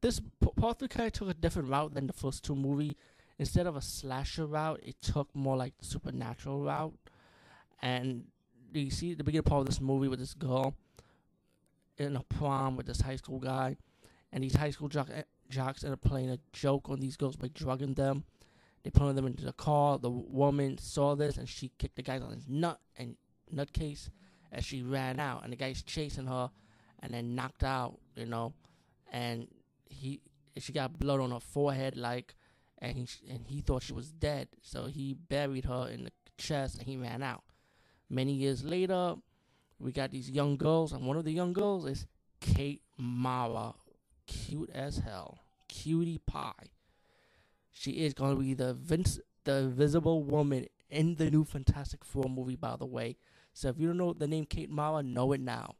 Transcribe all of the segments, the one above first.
this part three kind of took a different route than the first two movie. Instead of a slasher route, it took more like the supernatural route. And you see the beginning part of this movie with this girl in a prom with this high school guy, and these high school jock, jocks end up playing a joke on these girls by drugging them. They put them into the car. The woman saw this and she kicked the guy on his nut and nutcase as she ran out, and the guy's chasing her, and then knocked out, you know, and he she got blood on her forehead, like, and he and he thought she was dead, so he buried her in the chest and he ran out. Many years later, we got these young girls, and one of the young girls is Kate Mara, cute as hell, cutie pie. She is going to be the Vince, the Invisible Woman in the new Fantastic Four movie, by the way. So if you don't know the name Kate Mara, know it now.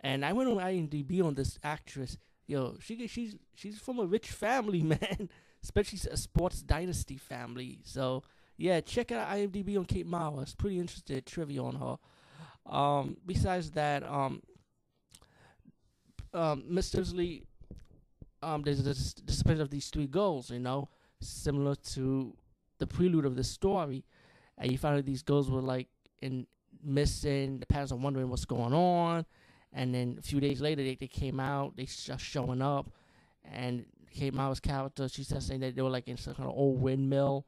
And I went on IMDb on this actress. Yo, she she's she's from a rich family, man. Especially a sports dynasty family. So yeah, check out IMDb on Kate Mara. It's pretty interesting trivia on her. Um, besides that, um, um, mysteriously, um, there's this disappearance of these three girls. You know, similar to the prelude of the story, and you find out these girls were like in missing. The parents are wondering what's going on, and then a few days later they, they came out. They just showing up, and Kate Mara's character she said saying that they were like in some kind of old windmill.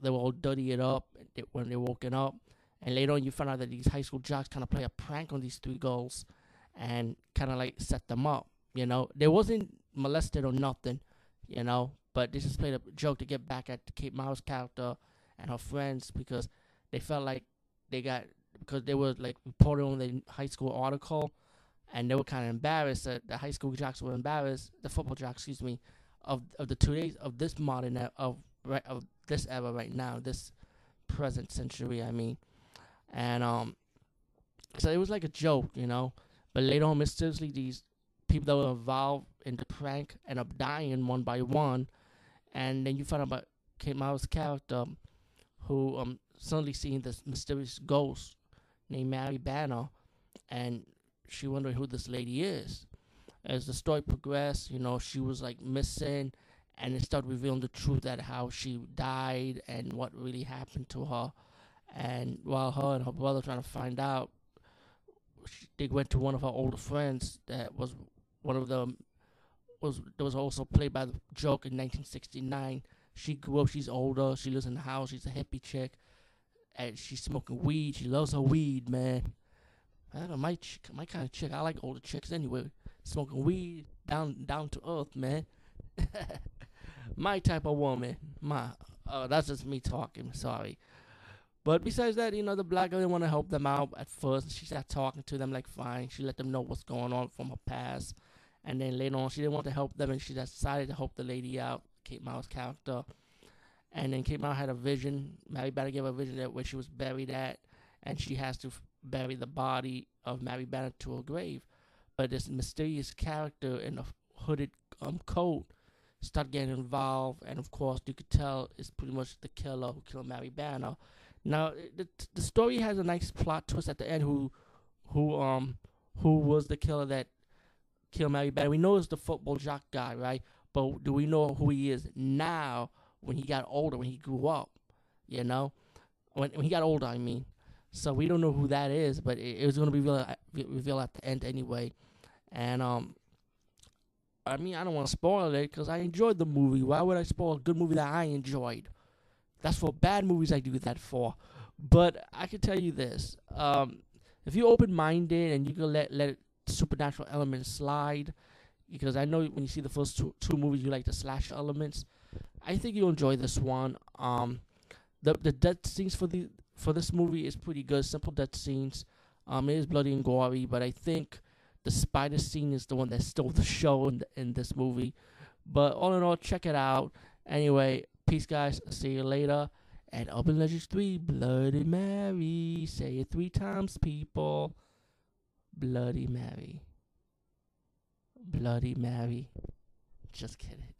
They were all dirty it up when they woken up, and later on you find out that these high school jocks kind of play a prank on these three girls, and kind of like set them up. You know, they wasn't molested or nothing. You know, but they just played a joke to get back at Kate Mara's character and her friends because they felt like they got because they were like reported on the high school article, and they were kind of embarrassed that the high school jocks were embarrassed, the football jocks, excuse me, of of the two days of this modern era, of right of this era right now, this present century. I mean, and um, so it was like a joke, you know. But later on, mysteriously, these people that were involved in the prank end up dying one by one and then you find out about Kate Mara's character, who um suddenly seeing this mysterious ghost named Mary Banner, and she wondered who this lady is. As the story progressed, you know, she was like missing, and it started revealing the truth that how she died and what really happened to her. And while her and her brother trying to find out, she, they went to one of her older friends that was one of the was that was also played by the joke in 1969. She grew up. She's older. She lives in the house. She's a hippie chick, and she's smoking weed. She loves her weed, man. I don't know, my chick, my kind of chick. I like older chicks anyway. Smoking weed, down down to earth, man. my type of woman. My, oh, that's just me talking. Sorry. But besides that, you know, the black girl didn't want to help them out at first. She started talking to them like fine. She let them know what's going on from her past. And then later on, she didn't want to help them, and she decided to help the lady out, Kate Mara's character. And then Kate Mara had a vision. Mary Banner gave a vision that where she was buried at, and she has to f- bury the body of Mary Banner to her grave. But this mysterious character in a hooded um, coat started getting involved, and of course, you could tell it's pretty much the killer who killed Mary Banner. Now, the the story has a nice plot twist at the end. Who, who um, who was the killer that killed Mary Banner. We know it's the football jock guy, right? But do we know who he is now when he got older, when he grew up? You know? When, when he got older, I mean. So we don't know who that is, but it, it was going to be revealed, revealed at the end anyway. And, um, I mean, I don't want to spoil it because I enjoyed the movie. Why would I spoil a good movie that I enjoyed? That's for bad movies I do that for. But I can tell you this. Um, if you're open minded and you can let let supernatural elements slide because I know when you see the first two, two movies, you like the slash elements. I think you'll enjoy this one. Um, the the death scenes for the for this movie is pretty good. Simple death scenes. Um, it is bloody and gory, but I think the spider scene is the one that stole the show in in this movie. But all in all, check it out. Anyway, peace, guys. See you later. And Urban Legends 3, Bloody Mary. Say it three times, people. Bloody Mary. Bloody Mary. Just kidding.